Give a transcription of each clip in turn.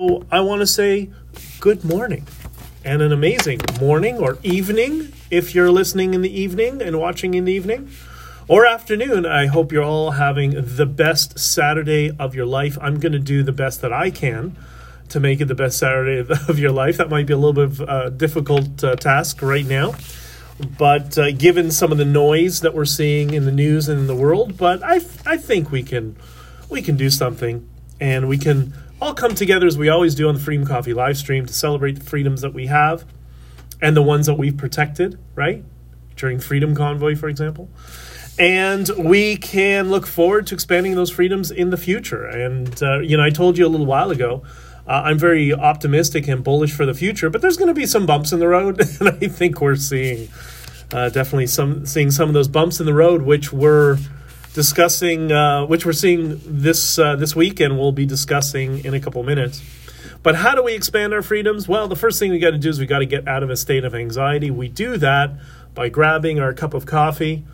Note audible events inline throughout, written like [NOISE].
I want to say good morning and an amazing morning or evening if you're listening in the evening and watching in the evening or afternoon. I hope you're all having the best Saturday of your life. I'm going to do the best that I can to make it the best Saturday [LAUGHS] of your life. That might be a little bit of a difficult uh, task right now. But uh, given some of the noise that we're seeing in the news and in the world, but I, I think we can we can do something and we can all come together as we always do on the Freedom Coffee live stream to celebrate the freedoms that we have and the ones that we've protected, right? During Freedom Convoy, for example. And we can look forward to expanding those freedoms in the future. And, uh, you know, I told you a little while ago, uh, I'm very optimistic and bullish for the future, but there's going to be some bumps in the road. [LAUGHS] And I think we're seeing uh, definitely some seeing some of those bumps in the road, which were discussing, uh, which we're seeing this uh, this week, and we'll be discussing in a couple minutes. But how do we expand our freedoms? Well, the first thing we got to do is we got to get out of a state of anxiety. We do that by grabbing our cup of coffee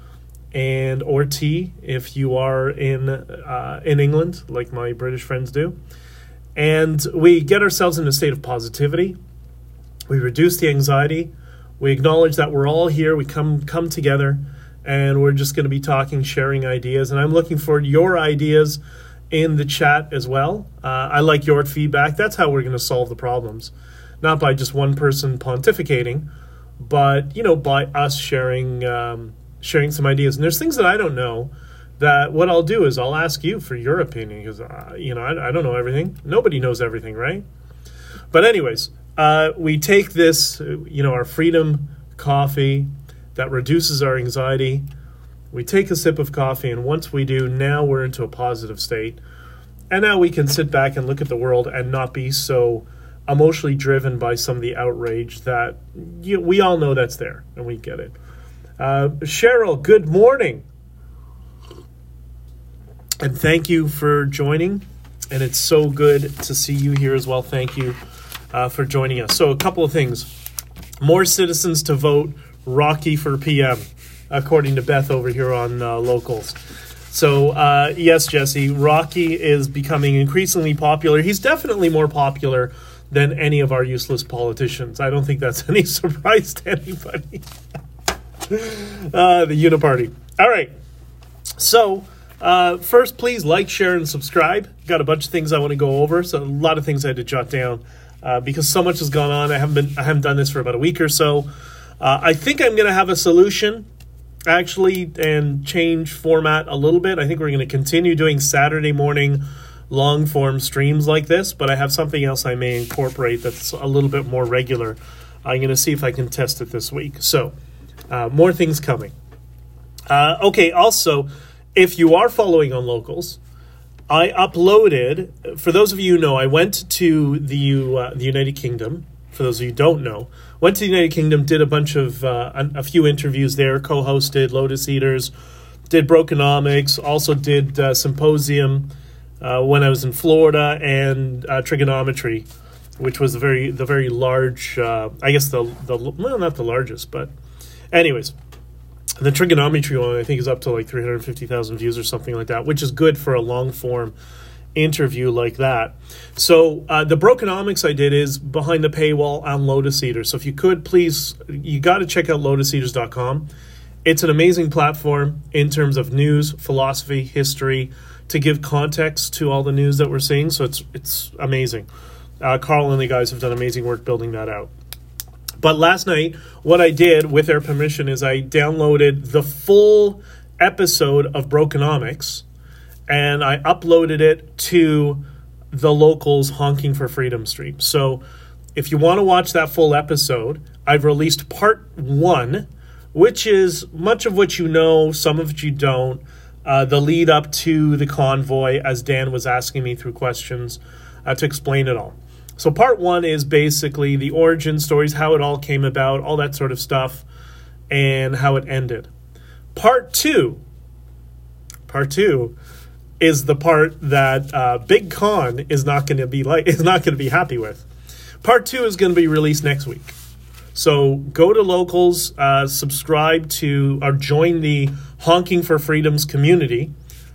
and or tea if you are in uh, in England, like my British friends do, and we get ourselves in a state of positivity. We reduce the anxiety. We acknowledge that we're all here. We come come together and we're just going to be talking, sharing ideas. And I'm looking for your ideas in the chat as well. Uh, I like your feedback. That's how we're going to solve the problems, not by just one person pontificating, but you know, by us sharing um, sharing some ideas. And there's things that I don't know. That what I'll do is I'll ask you for your opinion because uh, you know I, I, don't know everything. Nobody knows everything, right? But anyways, uh, we take this, you know, our freedom coffee that reduces our anxiety. We take a sip of coffee, and once we do, now we're into a positive state. And now we can sit back and look at the world and not be so emotionally driven by some of the outrage that you, we all know that's there, and we get it. Uh, Cheryl, good morning. And thank you for joining. And it's so good to see you here as well. Thank you uh, for joining us. So, a couple of things more citizens to vote Rocky for PM, according to Beth over here on uh, Locals. So, uh, yes, Jesse, Rocky is becoming increasingly popular. He's definitely more popular than any of our useless politicians. I don't think that's any [LAUGHS] surprise to anybody. [LAUGHS] uh, the Uniparty. All right. So, uh, first, please like, share, and subscribe. Got a bunch of things I want to go over. So, a lot of things I had to jot down uh, because so much has gone on. I haven't been, I haven't done this for about a week or so. Uh, I think I'm going to have a solution actually and change format a little bit. I think we're going to continue doing Saturday morning long form streams like this, but I have something else I may incorporate that's a little bit more regular. I'm going to see if I can test it this week. So, uh, more things coming. Uh, okay, also, if you are following on locals, I uploaded, for those of you who know, I went to the, uh, the United Kingdom. For those of you who don't know, went to the United Kingdom, did a bunch of uh, a, a, few interviews there, co-hosted Lotus Eaters, did Brokenomics, also did uh, Symposium uh, when I was in Florida, and uh, Trigonometry, which was the very the very large, uh, I guess the the well not the largest, but anyways. The trigonometry one, I think, is up to like 350,000 views or something like that, which is good for a long form interview like that. So uh, the Brokenomics I did is behind the paywall on Lotus Eater. So if you could please, you got to check out lotuseaters.com. It's an amazing platform in terms of news, philosophy, history, to give context to all the news that we're seeing. So it's it's amazing. Uh, Carl and the guys have done amazing work building that out. But last night, what I did with their permission is I downloaded the full episode of Brokenomics and I uploaded it to the locals honking for freedom stream. So if you want to watch that full episode, I've released part one, which is much of what you know, some of it you don't. Uh, the lead up to the convoy, as Dan was asking me through questions uh, to explain it all. So, part one is basically the origin stories, how it all came about, all that sort of stuff, and how it ended. Part two, part two is the part that uh, Big Con is not going to be like [LAUGHS] is not going to be happy with. Part two is going to be released next week. So go to locals, uh, subscribe to or join the Honking for Freedoms community.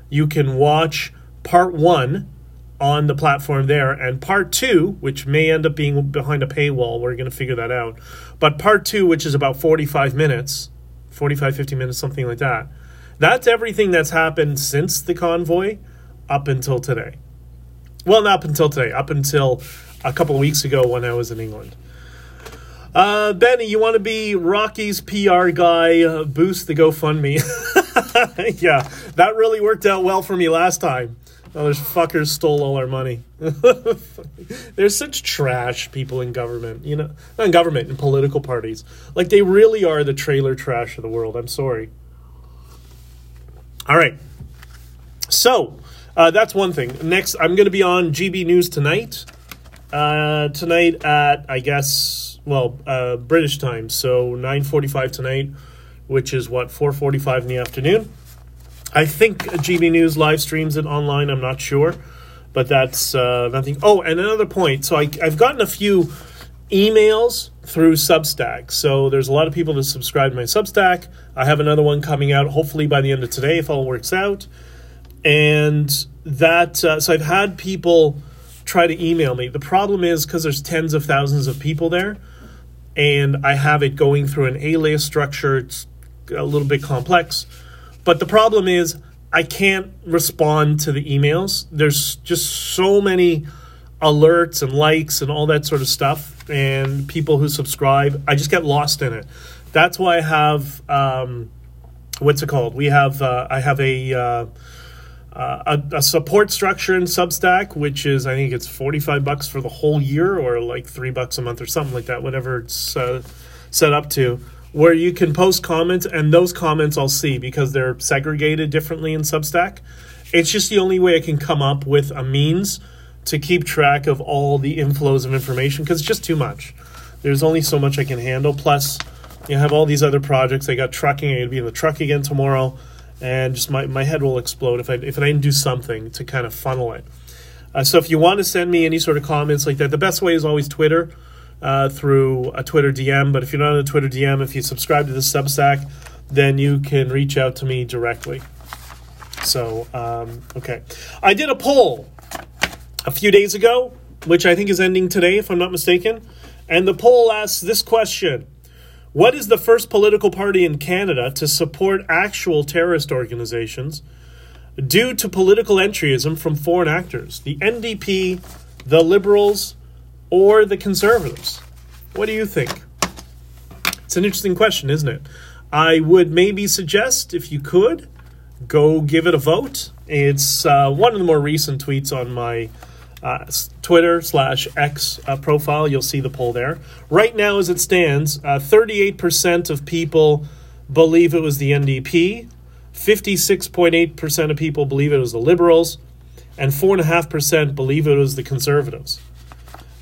You can watch part one on the platform there. And part two, which may end up being behind a paywall, we're going to figure that out. But part two, which is about 45 minutes, 45, 50 minutes, something like that, that's everything that's happened since the convoy up until today. Well, not up until today, up until a couple weeks ago when I was in England. Uh, Benny, you want to be Rocky's PR guy? Uh, boost the GoFundMe. [LAUGHS] yeah, that really worked out well for me last time. Oh, those fuckers stole all our money. [LAUGHS] They're such trash people in government, you know, not in government, in political parties. Like, they really are the trailer trash of the world. I'm sorry. All right. So, uh, that's one thing. Next, I'm going to be on GB News tonight. Uh, tonight at, I guess, well, uh, British time. So, 9.45 tonight, which is, what, 4.45 in the afternoon. I think GB News live streams it online. I'm not sure, but that's uh, nothing. Oh, and another point. So I, I've gotten a few emails through Substack. So there's a lot of people that subscribe to my Substack. I have another one coming out hopefully by the end of today if all works out. And that uh, so I've had people try to email me. The problem is because there's tens of thousands of people there, and I have it going through an alias structure. It's a little bit complex. But the problem is, I can't respond to the emails. There's just so many alerts and likes and all that sort of stuff, and people who subscribe. I just get lost in it. That's why I have um, what's it called? We have uh, I have a, uh, uh, a a support structure in Substack, which is I think it's forty five bucks for the whole year, or like three bucks a month, or something like that. Whatever it's uh, set up to where you can post comments and those comments I'll see because they're segregated differently in Substack. It's just the only way I can come up with a means to keep track of all the inflows of information because it's just too much. There's only so much I can handle. Plus, you have all these other projects. I got trucking. I'm to be in the truck again tomorrow. And just my, my head will explode if I, if I didn't do something to kind of funnel it. Uh, so if you want to send me any sort of comments like that, the best way is always Twitter uh, through a Twitter DM. But if you're not on a Twitter DM, if you subscribe to the Substack, then you can reach out to me directly. So, um, okay. I did a poll a few days ago, which I think is ending today, if I'm not mistaken. And the poll asks this question What is the first political party in Canada to support actual terrorist organizations due to political entryism from foreign actors? The NDP, the Liberals, or the Conservatives? What do you think? It's an interesting question, isn't it? I would maybe suggest, if you could, go give it a vote. It's uh, one of the more recent tweets on my uh, Twitter slash X uh, profile. You'll see the poll there. Right now, as it stands, 38% of people believe it was the NDP, 56.8% of people believe it was the Liberals, and 4.5% believe it was the Conservatives.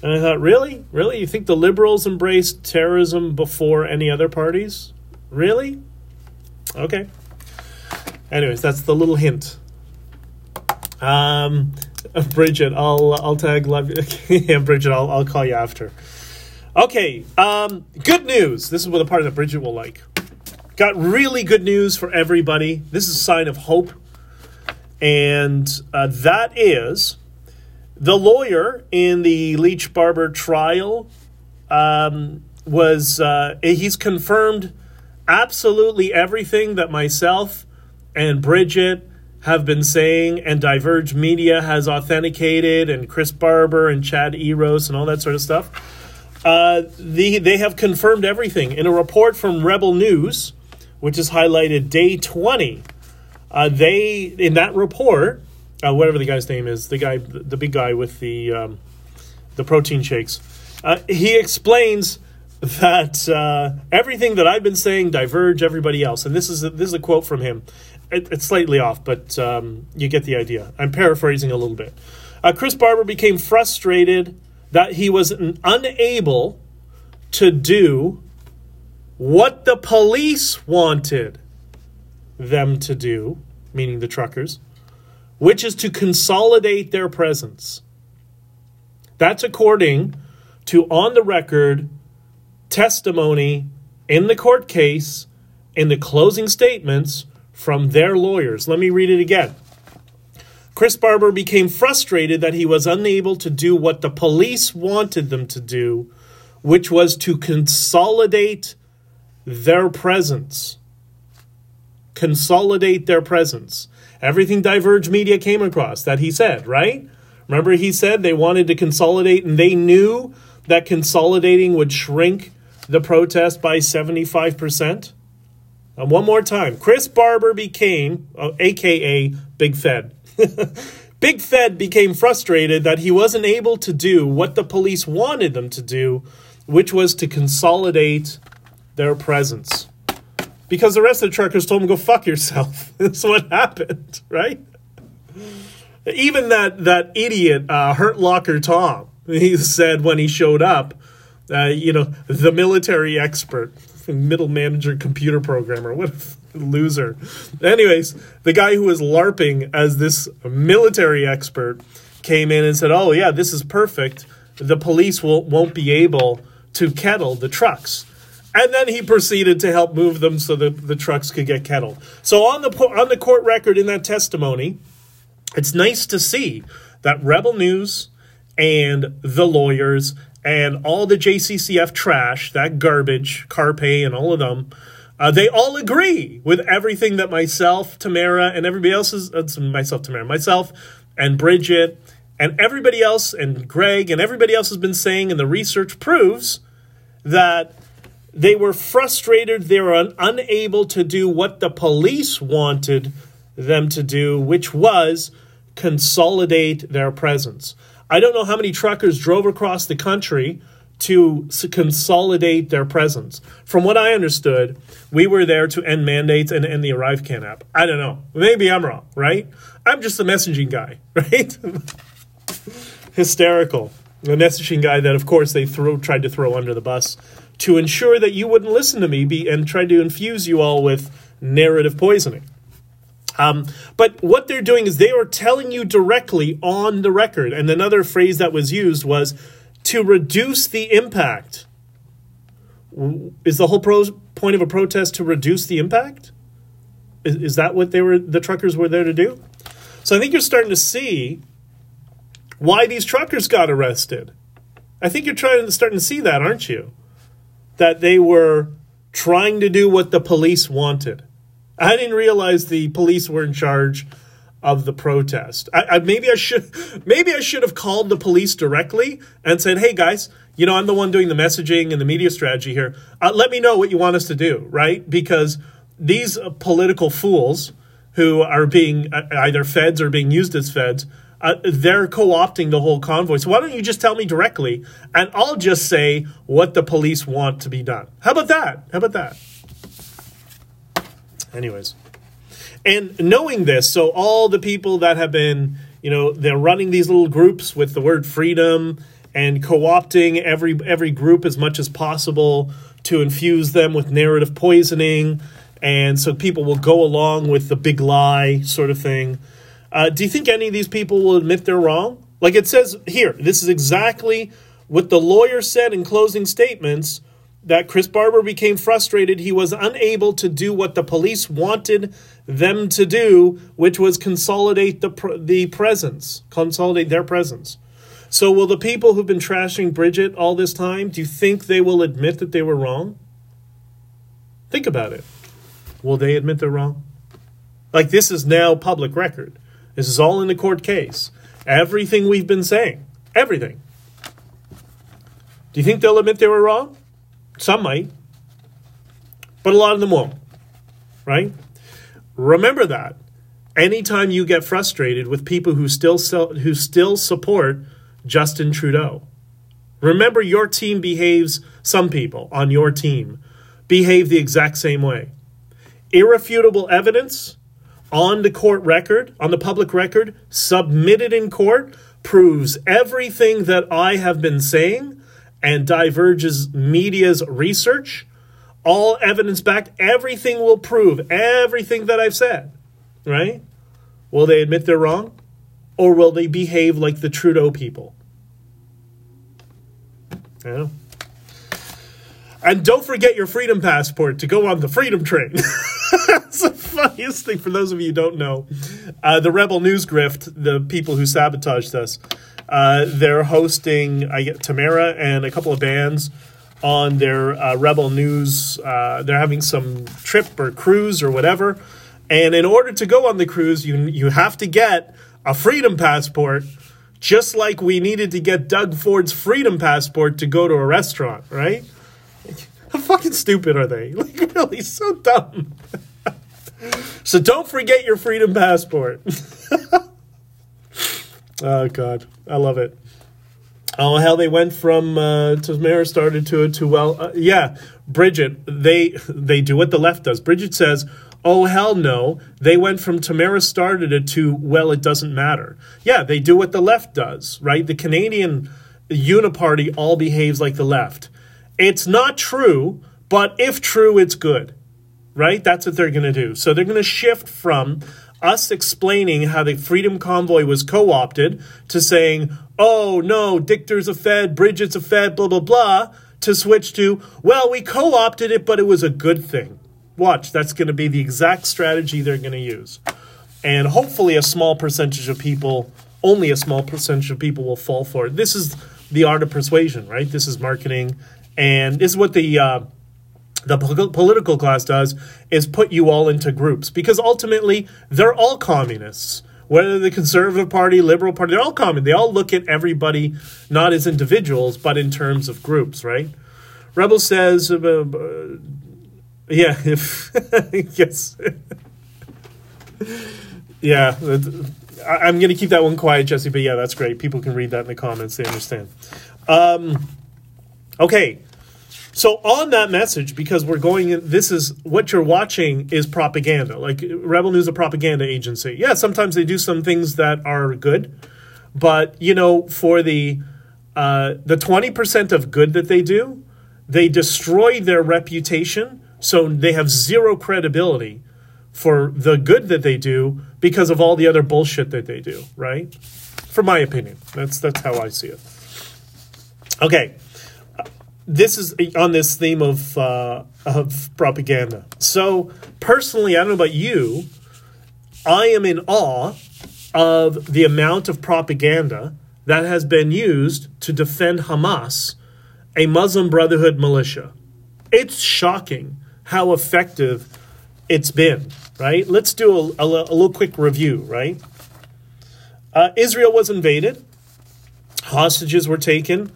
And I thought, really? Really? You think the liberals embraced terrorism before any other parties? Really? Okay. Anyways, that's the little hint. Um, Bridget, I'll I'll tag love. [LAUGHS] yeah, Bridget, I'll I'll call you after. Okay. Um, good news. This is what the part that Bridget will like. Got really good news for everybody. This is a sign of hope, and uh, that is the lawyer in the Lich Barber trial um, was uh, he's confirmed absolutely everything that myself and Bridget have been saying, and Diverge Media has authenticated, and Chris Barber and Chad Eros and all that sort of stuff. Uh, the, they have confirmed everything in a report from Rebel News, which is highlighted day 20. Uh, they in that report uh, whatever the guy's name is, the guy, the big guy with the um, the protein shakes. Uh, he explains that uh, everything that I've been saying diverge everybody else, and this is a, this is a quote from him. It, it's slightly off, but um, you get the idea. I'm paraphrasing a little bit. Uh, Chris Barber became frustrated that he was unable to do what the police wanted them to do, meaning the truckers which is to consolidate their presence. That's according to on the record testimony in the court case in the closing statements from their lawyers. Let me read it again. Chris Barber became frustrated that he was unable to do what the police wanted them to do, which was to consolidate their presence. Consolidate their presence. Everything Diverge Media came across that he said, right? Remember, he said they wanted to consolidate and they knew that consolidating would shrink the protest by 75%. And one more time Chris Barber became, uh, aka Big Fed. [LAUGHS] Big Fed became frustrated that he wasn't able to do what the police wanted them to do, which was to consolidate their presence. Because the rest of the truckers told him, go fuck yourself. [LAUGHS] That's what happened, right? Even that, that idiot, uh, Hurt Locker Tom, he said when he showed up, uh, you know, the military expert, middle manager, computer programmer. What a loser. Anyways, the guy who was LARPing as this military expert came in and said, Oh, yeah, this is perfect. The police will, won't be able to kettle the trucks. And then he proceeded to help move them so that the trucks could get kettled. So on the on the court record in that testimony, it's nice to see that Rebel News and the lawyers and all the JCCF trash, that garbage, Carpay and all of them, uh, they all agree with everything that myself, Tamara, and everybody else is, uh, myself, Tamara, myself, and Bridget, and everybody else, and Greg, and everybody else has been saying, and the research proves that they were frustrated, they were un- unable to do what the police wanted them to do, which was consolidate their presence. I don't know how many truckers drove across the country to consolidate their presence. From what I understood, we were there to end mandates and end the ArriveCAN app. I don't know. Maybe I'm wrong, right? I'm just a messaging guy, [LAUGHS] right? Hysterical. The messaging guy that, of course, they threw, tried to throw under the bus to ensure that you wouldn't listen to me be, and tried to infuse you all with narrative poisoning. Um, but what they're doing is they are telling you directly on the record. And another phrase that was used was to reduce the impact. Is the whole pro- point of a protest to reduce the impact? Is, is that what they were? The truckers were there to do. So I think you're starting to see why these truckers got arrested. I think you're trying to starting to see that, aren't you? That they were trying to do what the police wanted. I didn't realize the police were in charge of the protest. I, I, maybe I should maybe I should have called the police directly and said, "Hey guys, you know I'm the one doing the messaging and the media strategy here. Uh, let me know what you want us to do, right? Because these uh, political fools who are being uh, either feds or being used as feds." Uh, they're co-opting the whole convoy. So why don't you just tell me directly, and I'll just say what the police want to be done. How about that? How about that? Anyways, and knowing this, so all the people that have been, you know, they're running these little groups with the word freedom and co-opting every every group as much as possible to infuse them with narrative poisoning, and so people will go along with the big lie sort of thing. Uh, do you think any of these people will admit they're wrong? Like it says here, this is exactly what the lawyer said in closing statements that Chris Barber became frustrated. He was unable to do what the police wanted them to do, which was consolidate the the presence, consolidate their presence. So, will the people who've been trashing Bridget all this time, do you think they will admit that they were wrong? Think about it. Will they admit they're wrong? Like, this is now public record. This is all in the court case. Everything we've been saying, everything. Do you think they'll admit they were wrong? Some might, but a lot of them won't, right? Remember that. Anytime you get frustrated with people who still who still support Justin Trudeau, remember your team behaves. Some people on your team behave the exact same way. Irrefutable evidence on the court record, on the public record, submitted in court, proves everything that I have been saying and Diverge's media's research, all evidence backed, everything will prove everything that I've said, right? Will they admit they're wrong? Or will they behave like the Trudeau people? Yeah. And don't forget your freedom passport to go on the freedom train. [LAUGHS] That's the funniest thing for those of you who don't know. uh, the Rebel News Grift, the people who sabotaged us, uh, they're hosting I get Tamara and a couple of bands on their uh, Rebel News. Uh, they're having some trip or cruise or whatever, and in order to go on the cruise, you you have to get a freedom passport. Just like we needed to get Doug Ford's freedom passport to go to a restaurant, right? [LAUGHS] How fucking stupid are they? [LAUGHS] Like, really, so dumb. [LAUGHS] so don't forget your freedom passport. Oh, God. I love it. Oh, how they went from uh, Tamara started to to well, uh, yeah, Bridget. They they do what the left does. Bridget says, "Oh hell no!" They went from Tamara started it to well, it doesn't matter. Yeah, they do what the left does, right? The Canadian Uniparty all behaves like the left. It's not true, but if true, it's good, right? That's what they're going to do. So they're going to shift from us explaining how the Freedom Convoy was co opted to saying, oh no, Dichter's a Fed, Bridget's a Fed, blah, blah, blah, to switch to, well, we co opted it, but it was a good thing. Watch, that's going to be the exact strategy they're going to use. And hopefully, a small percentage of people, only a small percentage of people will fall for it. This is the art of persuasion, right? This is marketing and this is what the uh, the political class does is put you all into groups. Because ultimately they're all communists. Whether the conservative party liberal party they're all common they all look at everybody not as individuals but in terms of groups right? Rebel says uh, uh, yeah [LAUGHS] if yes. Yeah i'm going to keep that one quiet jesse but yeah that's great. People can read that in the comments they understand. Um, okay so on that message, because we're going in, this is what you're watching is propaganda. Like Rebel News, a propaganda agency. Yeah, sometimes they do some things that are good, but you know, for the uh, the twenty percent of good that they do, they destroy their reputation, so they have zero credibility for the good that they do because of all the other bullshit that they do. Right? For my opinion, that's that's how I see it. Okay this is on this theme of uh, of propaganda. So personally, I don't know about you, I am in awe of the amount of propaganda that has been used to defend Hamas, a Muslim Brotherhood militia. It's shocking how effective it's been. Right? Let's do a, a, a little quick review. Right? Uh, Israel was invaded. Hostages were taken.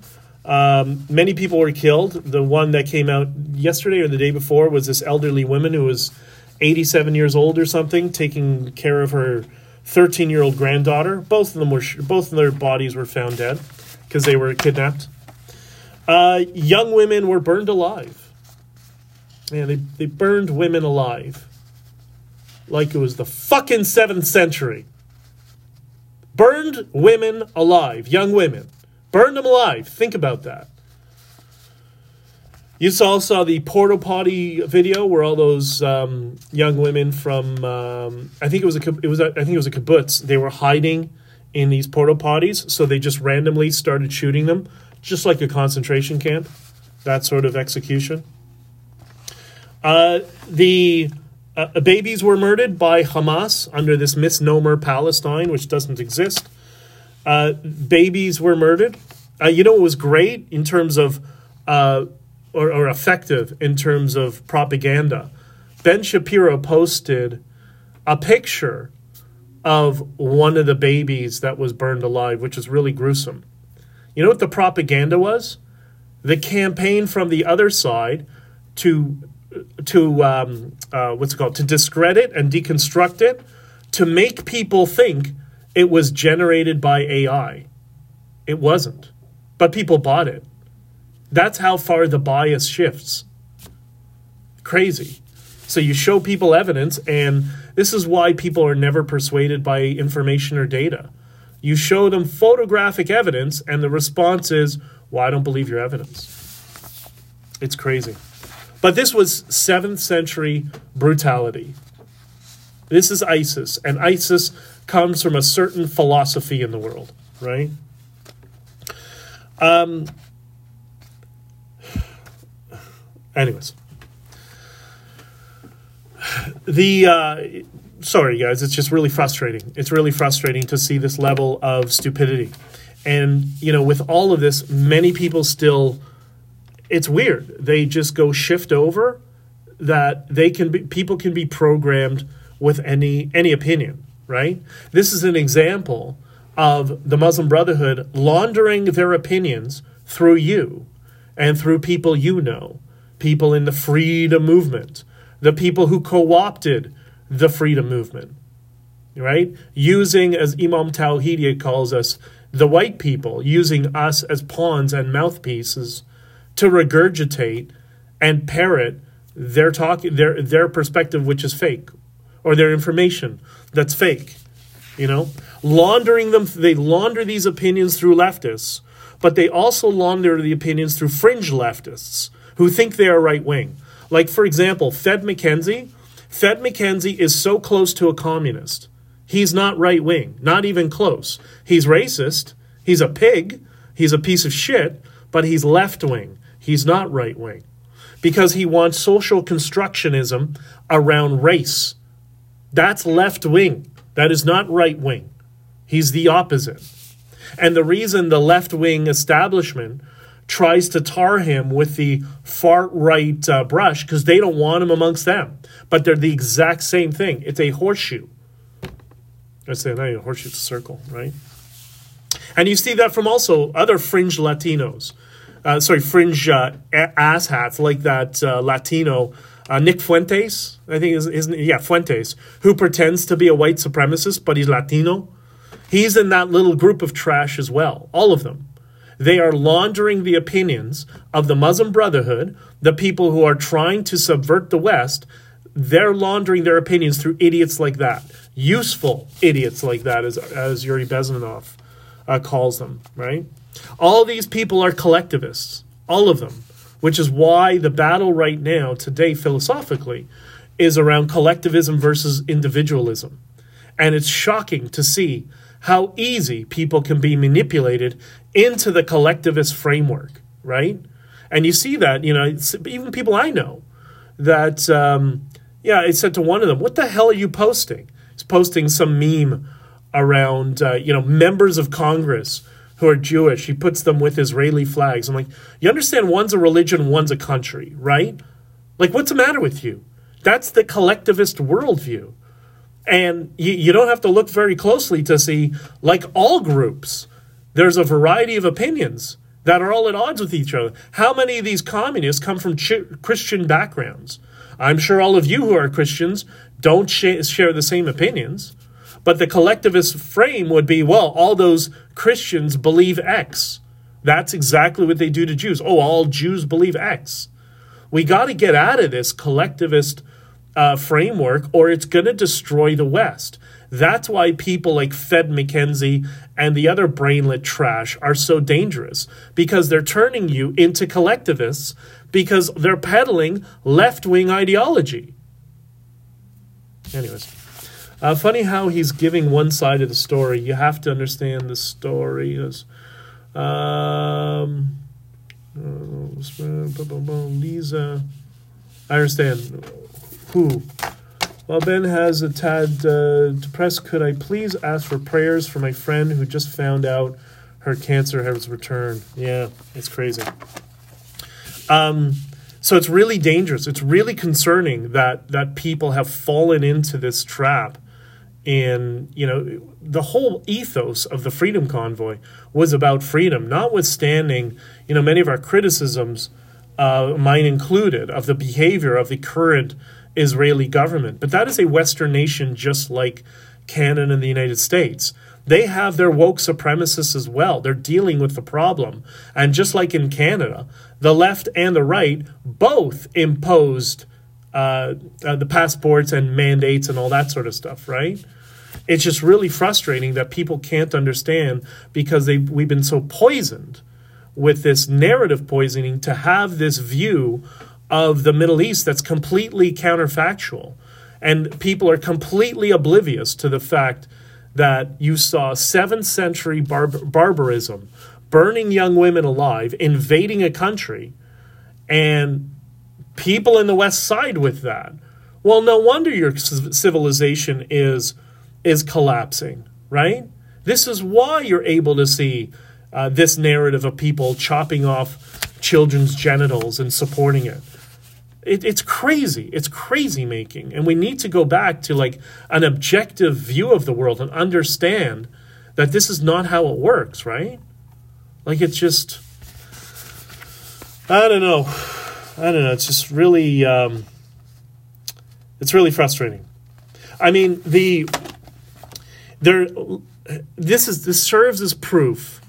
Um, many people were killed. The one that came out yesterday or the day before was this elderly woman who was 87 years old or something, taking care of her 13 year old granddaughter. Both of them were both of their bodies were found dead because they were kidnapped. Uh, young women were burned alive. Man, they, they burned women alive like it was the fucking seventh century. Burned women alive, young women. Burned them alive. Think about that. You all saw the porta potty video where all those um, young women from um, I think it was a it was a, I think it was a kibbutz. They were hiding in these porta potties, so they just randomly started shooting them, just like a concentration camp. That sort of execution. Uh, the uh, babies were murdered by Hamas under this misnomer Palestine, which doesn't exist. Uh, babies were murdered. Uh, you know, it was great in terms of, uh, or, or effective in terms of propaganda. Ben Shapiro posted a picture of one of the babies that was burned alive, which is really gruesome. You know what the propaganda was? The campaign from the other side to to um, uh, what's it called to discredit and deconstruct it to make people think it was generated by AI. It wasn't, but people bought it. That's how far the bias shifts. Crazy. So you show people evidence, and this is why people are never persuaded by information or data. You show them photographic evidence, and the response is, Well, I don't believe your evidence. It's crazy. But this was 7th century brutality. This is ISIS, and ISIS comes from a certain philosophy in the world, right? Um, anyways, the uh, sorry, guys. It's just really frustrating. It's really frustrating to see this level of stupidity. And, you know, with all of this, many people still, it's weird. They just go shift over that they can be, people can be programmed with any, any opinion, right? This is an example of the Muslim Brotherhood laundering their opinions through you and through people you know, people in the freedom movement, the people who co opted the freedom movement, right? Using, as Imam Tawhidi calls us, the white people, using us as pawns and mouthpieces to regurgitate and parrot their talk, their their perspective, which is fake, or their information that's fake. You know, laundering them. They launder these opinions through leftists, but they also launder the opinions through fringe leftists who think they are right wing. Like, for example, Fed McKenzie Fed McKenzie is so close to a communist. He's not right wing, not even close. He's racist. He's a pig. He's a piece of shit, but he's left wing. He's not right wing because he wants social constructionism around race. That's left wing. That is not right wing. He's the opposite. And the reason the left wing establishment tries to tar him with the far right uh, brush because they don't want him amongst them. But they're the exact same thing. It's a horseshoe. I say not a horseshoe, it's a circle, right? And you see that from also other fringe Latinos. Uh, sorry, fringe uh, asshats like that uh, Latino uh, Nick Fuentes, I think is, is yeah Fuentes, who pretends to be a white supremacist but he's Latino. He's in that little group of trash as well. All of them. They are laundering the opinions of the Muslim Brotherhood, the people who are trying to subvert the West. They're laundering their opinions through idiots like that, useful idiots like that, as, as Yuri Bezmenov uh, calls them, right? All these people are collectivists, all of them, which is why the battle right now, today, philosophically, is around collectivism versus individualism. And it's shocking to see how easy people can be manipulated into the collectivist framework, right? And you see that, you know, even people I know that, um, yeah, I said to one of them, What the hell are you posting? He's posting some meme around, uh, you know, members of Congress who are Jewish. He puts them with Israeli flags. I'm like, You understand one's a religion, one's a country, right? Like, what's the matter with you? That's the collectivist worldview. And you, you don't have to look very closely to see, like all groups, there's a variety of opinions that are all at odds with each other. How many of these communists come from ch- Christian backgrounds? I'm sure all of you who are Christians don't sh- share the same opinions. But the collectivist frame would be well, all those Christians believe X. That's exactly what they do to Jews. Oh, all Jews believe X. We got to get out of this collectivist uh, framework or it's going to destroy the West. That's why people like Fed McKenzie and the other brainlet trash are so dangerous because they're turning you into collectivists because they're peddling left wing ideology. Anyways, uh, funny how he's giving one side of the story. You have to understand the story. Is, um, Lisa, I understand who while Ben has a tad uh, depressed, could I please ask for prayers for my friend who just found out her cancer has returned? Yeah, it's crazy. Um, so it's really dangerous. It's really concerning that that people have fallen into this trap. And you know, the whole ethos of the Freedom Convoy was about freedom, notwithstanding you know many of our criticisms, uh, mine included, of the behavior of the current Israeli government. But that is a Western nation just like Canada and the United States. They have their woke supremacists as well. They're dealing with the problem. And just like in Canada, the left and the right both imposed uh, uh, the passports and mandates and all that sort of stuff, right? It's just really frustrating that people can't understand because they we've been so poisoned with this narrative poisoning to have this view of the Middle East that's completely counterfactual. And people are completely oblivious to the fact that you saw 7th century barbarism, burning young women alive, invading a country, and people in the West side with that. Well, no wonder your civilization is is collapsing, right? This is why you're able to see uh, this narrative of people chopping off children's genitals and supporting it. it. It's crazy. It's crazy making. And we need to go back to like an objective view of the world and understand that this is not how it works, right? Like it's just, I don't know. I don't know. It's just really, um, it's really frustrating. I mean, the there this is this serves as proof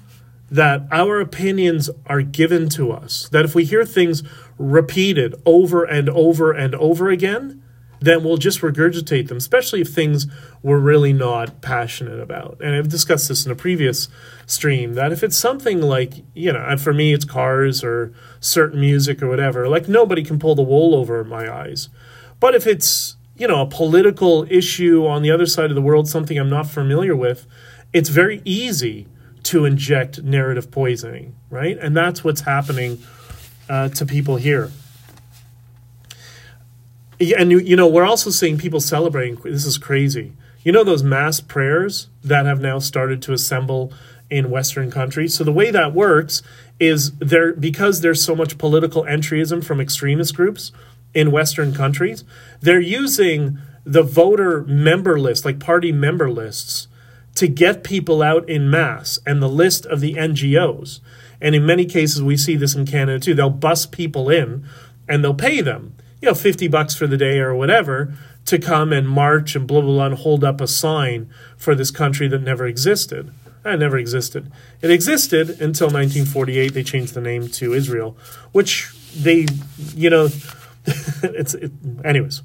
that our opinions are given to us. That if we hear things repeated over and over and over again, then we'll just regurgitate them, especially if things we're really not passionate about. And I've discussed this in a previous stream that if it's something like, you know, for me, it's cars or certain music or whatever, like nobody can pull the wool over my eyes. But if it's, you know, a political issue on the other side of the world, something I'm not familiar with, it's very easy to inject narrative poisoning, right? And that's what's happening uh, to people here. And you know, we're also seeing people celebrating. This is crazy. You know those mass prayers that have now started to assemble in Western countries. So the way that works is there because there's so much political entryism from extremist groups in Western countries. They're using the voter member list, like party member lists, to get people out in mass and the list of the NGOs. And in many cases, we see this in Canada too. They'll bus people in and they'll pay them, you know, 50 bucks for the day or whatever to come and march and blah, blah, blah, and hold up a sign for this country that never existed. That never existed. It existed until 1948. They changed the name to Israel, which they, you know, [LAUGHS] it's, it, anyways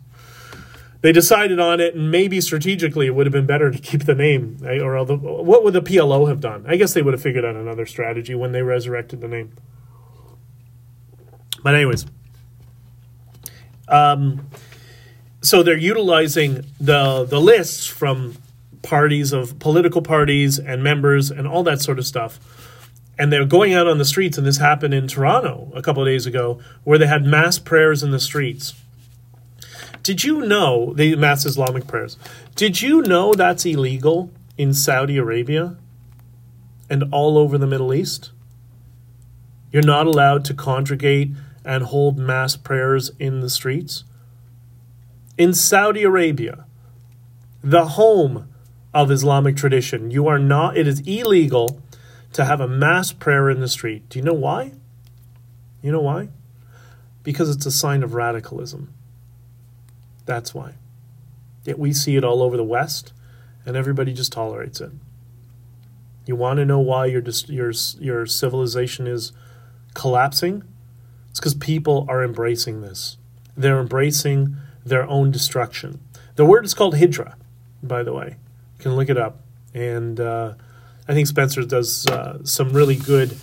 they decided on it, and maybe strategically it would have been better to keep the name. Right? Or the, what would the PLO have done? I guess they would have figured out another strategy when they resurrected the name. But anyways, um, so they're utilizing the the lists from parties of political parties and members and all that sort of stuff. And they're going out on the streets, and this happened in Toronto a couple of days ago, where they had mass prayers in the streets did you know the mass Islamic prayers? Did you know that's illegal in Saudi Arabia and all over the Middle East? You're not allowed to congregate and hold mass prayers in the streets. In Saudi Arabia, the home of Islamic tradition, you are not it is illegal to have a mass prayer in the street. Do you know why? You know why? Because it's a sign of radicalism. That's why. Yet we see it all over the West, and everybody just tolerates it. You want to know why your your your civilization is collapsing? It's because people are embracing this. They're embracing their own destruction. The word is called hijra, by the way. You can look it up, and uh, I think Spencer does uh, some really good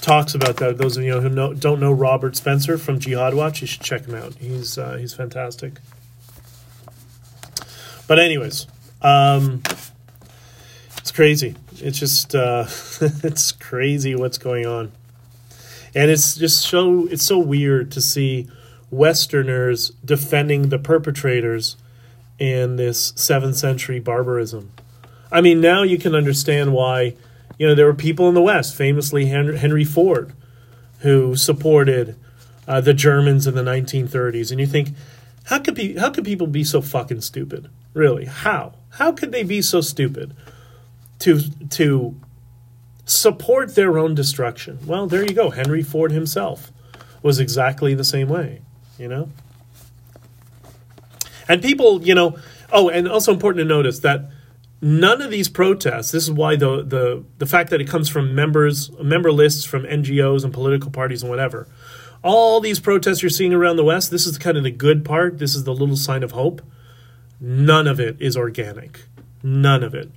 talks about that. Those of you who know, don't know Robert Spencer from Jihad Watch, you should check him out. He's uh, he's fantastic. But anyways, um, it's crazy. It's just uh, [LAUGHS] it's crazy what's going on, and it's just so it's so weird to see Westerners defending the perpetrators in this seventh century barbarism. I mean, now you can understand why. You know, there were people in the West, famously Henry Ford, who supported uh, the Germans in the 1930s, and you think, how could be how could people be so fucking stupid? Really, how? How could they be so stupid to to support their own destruction? Well, there you go. Henry Ford himself was exactly the same way, you know? And people, you know, oh, and also important to notice that none of these protests, this is why the the the fact that it comes from members member lists from NGOs and political parties and whatever. All these protests you're seeing around the West, this is kind of the good part. This is the little sign of hope None of it is organic. None of it.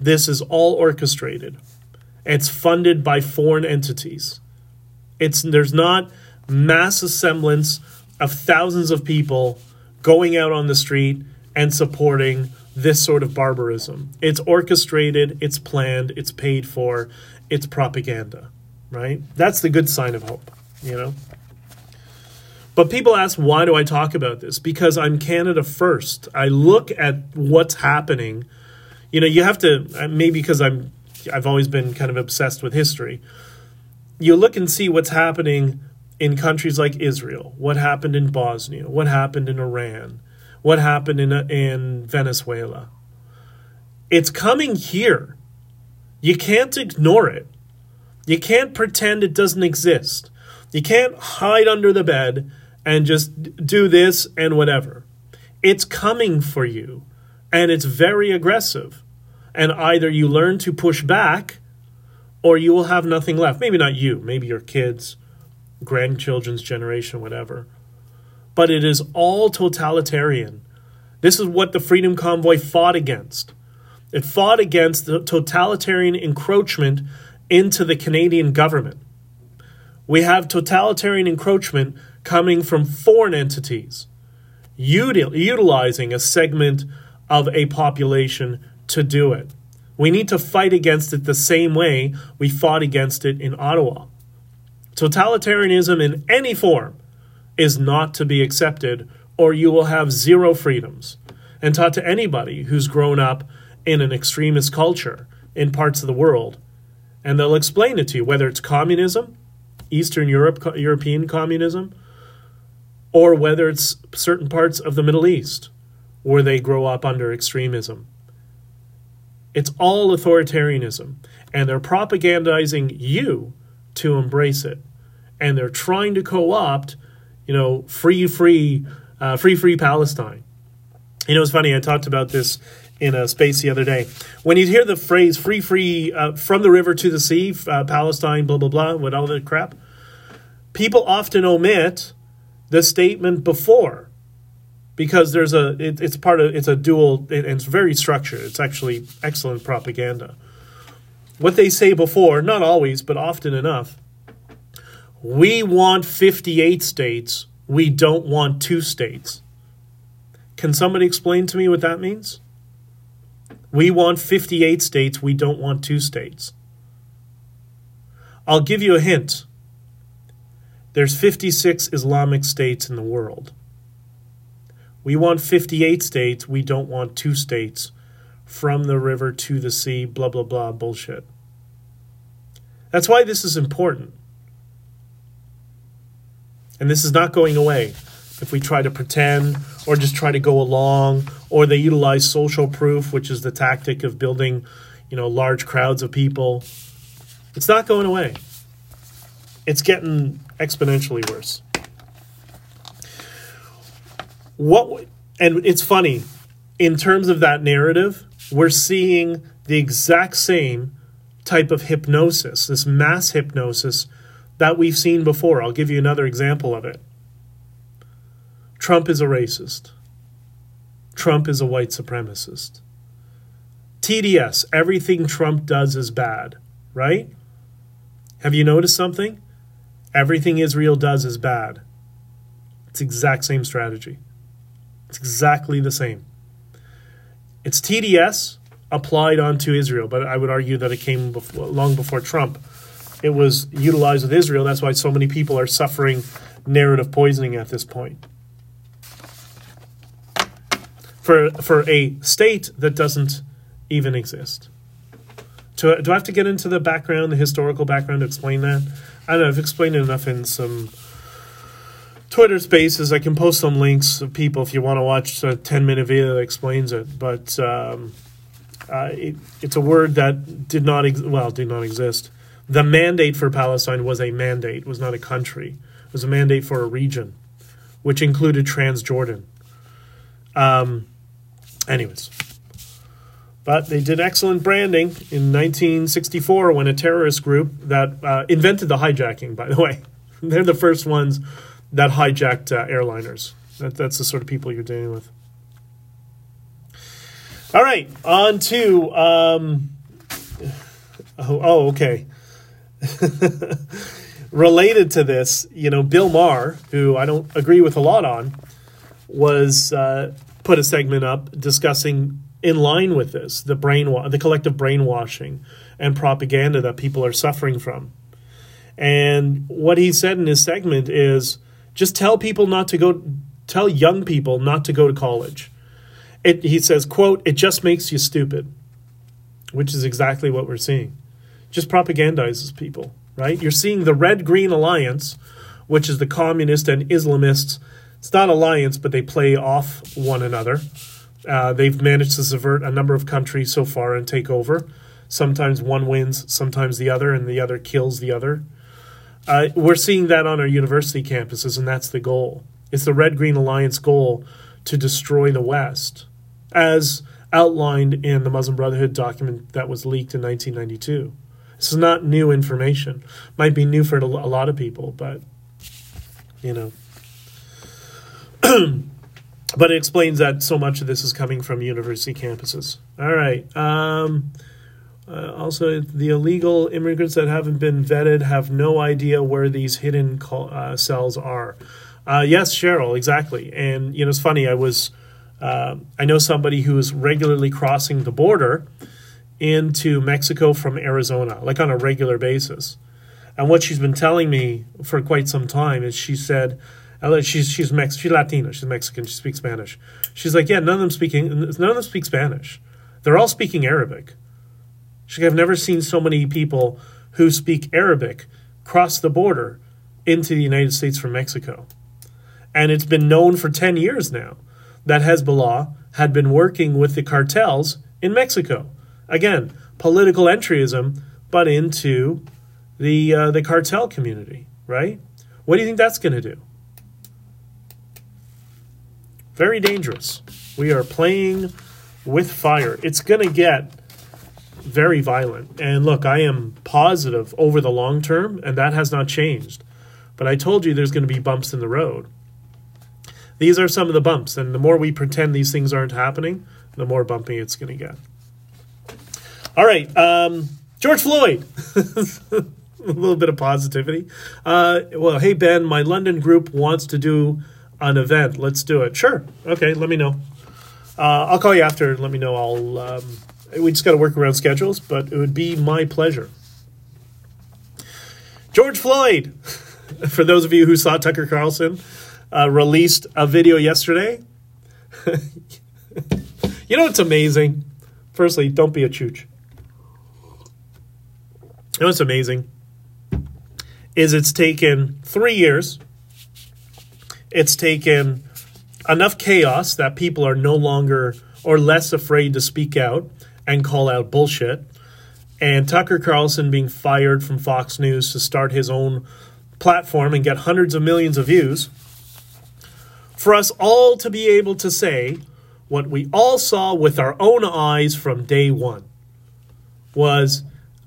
This is all orchestrated. It's funded by foreign entities. It's there's not mass assemblance of thousands of people going out on the street and supporting this sort of barbarism. It's orchestrated, it's planned, it's paid for, it's propaganda, right? That's the good sign of hope, you know? But people ask, why do I talk about this? Because I'm Canada first. I look at what's happening. You know, you have to uh, maybe because I'm I've always been kind of obsessed with history. You look and see what's happening in countries like Israel, what happened in Bosnia, what happened in Iran, what happened in in Venezuela. It's coming here. You can't ignore it. You can't pretend it doesn't exist. You can't hide under the bed and just do this and whatever. It's coming for you, and it's very aggressive. And either you learn to push back or you will have nothing left. Maybe not you, maybe your kids, grandchildren's generation, whatever. But it is all totalitarian. This is what the Freedom Convoy fought against. It fought against the totalitarian encroachment into the Canadian government. We have totalitarian encroachment coming from foreign entities, util- utilizing a segment of a population to do it. We need to fight against it the same way we fought against it in Ottawa. Totalitarianism in any form is not to be accepted, or you will have zero freedoms. And taught to anybody who's grown up in an extremist culture in parts of the world, and they'll explain it to you, whether it's communism, Eastern Europe, European communism, or whether it's certain parts of the Middle East where they grow up under extremism. It's all authoritarianism, and they're propagandizing you to embrace it, and they're trying to co-opt, you know, free, free, uh, free, free Palestine. You know, it's funny. I talked about this in a space the other day. When you hear the phrase "free, free uh, from the river to the sea," uh, Palestine, blah blah blah, with all that crap, people often omit the statement before because there's a it, it's part of it's a dual it, it's very structured it's actually excellent propaganda what they say before not always but often enough we want 58 states we don't want two states can somebody explain to me what that means we want 58 states we don't want two states i'll give you a hint there's 56 Islamic states in the world. We want 58 states. We don't want two states from the river to the sea, blah, blah, blah, bullshit. That's why this is important. And this is not going away if we try to pretend or just try to go along or they utilize social proof, which is the tactic of building, you know, large crowds of people. It's not going away. It's getting exponentially worse. What and it's funny in terms of that narrative, we're seeing the exact same type of hypnosis, this mass hypnosis that we've seen before. I'll give you another example of it. Trump is a racist. Trump is a white supremacist. TDS, everything Trump does is bad, right? Have you noticed something? Everything Israel does is bad. It's exact same strategy. It's exactly the same. It's TDS applied onto Israel, but I would argue that it came before, long before Trump. It was utilized with Israel. That's why so many people are suffering narrative poisoning at this point. For for a state that doesn't even exist. Do, do I have to get into the background, the historical background to explain that? I don't know. I've explained it enough in some Twitter spaces. I can post some links of people if you want to watch a 10 minute video that explains it. But um, uh, it, it's a word that did not, ex- well, did not exist. The mandate for Palestine was a mandate, it was not a country. It was a mandate for a region, which included Transjordan. Um, anyways. But they did excellent branding in 1964 when a terrorist group that uh, invented the hijacking, by the [LAUGHS] way. They're the first ones that hijacked uh, airliners. That, that's the sort of people you're dealing with. All right, on to. Um, oh, oh, okay. [LAUGHS] Related to this, you know, Bill Maher, who I don't agree with a lot on, was uh, put a segment up discussing in line with this the brainwa- the collective brainwashing and propaganda that people are suffering from. And what he said in his segment is Just tell people not to go. Tell young people not to go to college. It, he says, "quote It just makes you stupid," which is exactly what we're seeing. Just propagandizes people, right? You're seeing the Red Green Alliance, which is the communist and Islamists. It's not alliance, but they play off one another. Uh, they've managed to subvert a number of countries so far and take over. Sometimes one wins, sometimes the other, and the other kills the other. Uh, we're seeing that on our university campuses, and that's the goal. It's the Red Green Alliance goal to destroy the West, as outlined in the Muslim Brotherhood document that was leaked in 1992. This is not new information. Might be new for a lot of people, but you know. [CLEARS THROAT] but it explains that so much of this is coming from university campuses. All right. Um, uh, also, the illegal immigrants that haven't been vetted have no idea where these hidden uh, cells are. Uh, yes, Cheryl, exactly. And you know, it's funny. I was, uh, I know somebody who is regularly crossing the border into Mexico from Arizona, like on a regular basis. And what she's been telling me for quite some time is she said, she's she's Mex- she's Latina, she's Mexican, she speaks Spanish. She's like, yeah, none of them speaking, none of them speak Spanish. They're all speaking Arabic. She's like, I've never seen so many people who speak Arabic cross the border into the United States from Mexico. And it's been known for 10 years now that Hezbollah had been working with the cartels in Mexico. Again, political entryism, but into the uh, the cartel community, right? What do you think that's going to do? Very dangerous. We are playing with fire. It's going to get very violent. And look, I am positive over the long term, and that has not changed. But I told you there's going to be bumps in the road. These are some of the bumps, and the more we pretend these things aren't happening, the more bumpy it's going to get. All right, um, George Floyd. [LAUGHS] a little bit of positivity. Uh, well, hey Ben, my London group wants to do an event. Let's do it. Sure. Okay, let me know. Uh, I'll call you after. Let me know. I'll um, we just got to work around schedules, but it would be my pleasure. George Floyd, [LAUGHS] for those of you who saw Tucker Carlson, uh, released a video yesterday. [LAUGHS] you know it's amazing? Firstly, don't be a chooch. Know what's amazing? Is it's taken three years. It's taken enough chaos that people are no longer or less afraid to speak out and call out bullshit. And Tucker Carlson being fired from Fox News to start his own platform and get hundreds of millions of views. For us all to be able to say what we all saw with our own eyes from day one was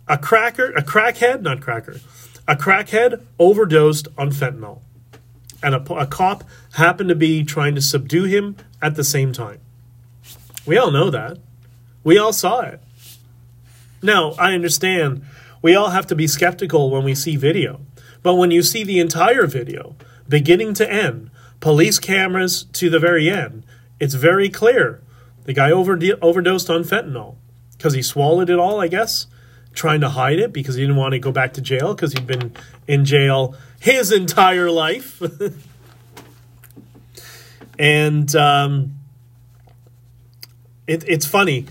a cracker, a crackhead, not cracker, a crackhead overdosed on fentanyl. And a, a cop happened to be trying to subdue him at the same time. We all know that. We all saw it. Now, I understand we all have to be skeptical when we see video. But when you see the entire video, beginning to end, police cameras to the very end, it's very clear. The guy overdosed on fentanyl because he swallowed it all, I guess, trying to hide it because he didn't want to go back to jail because he'd been in jail his entire life. [LAUGHS] and um, it, it's funny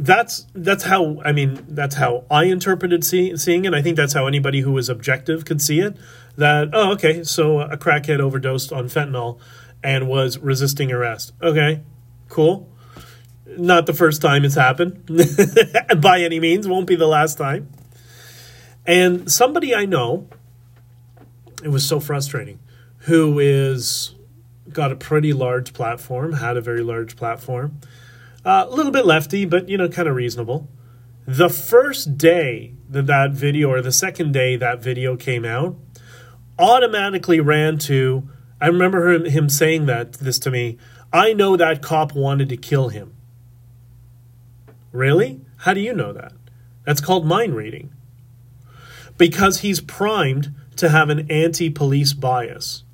that's that's how I mean that's how I interpreted see, seeing it. I think that's how anybody who was objective could see it. That oh okay, so a crackhead overdosed on fentanyl and was resisting arrest. Okay, cool. Not the first time it's happened [LAUGHS] by any means. Won't be the last time. And somebody I know, it was so frustrating, who is got a pretty large platform, had a very large platform uh, a little bit lefty, but you know, kind of reasonable. The first day that that video, or the second day that video came out, automatically ran to. I remember him, him saying that this to me. I know that cop wanted to kill him. Really? How do you know that? That's called mind reading. Because he's primed to have an anti police bias.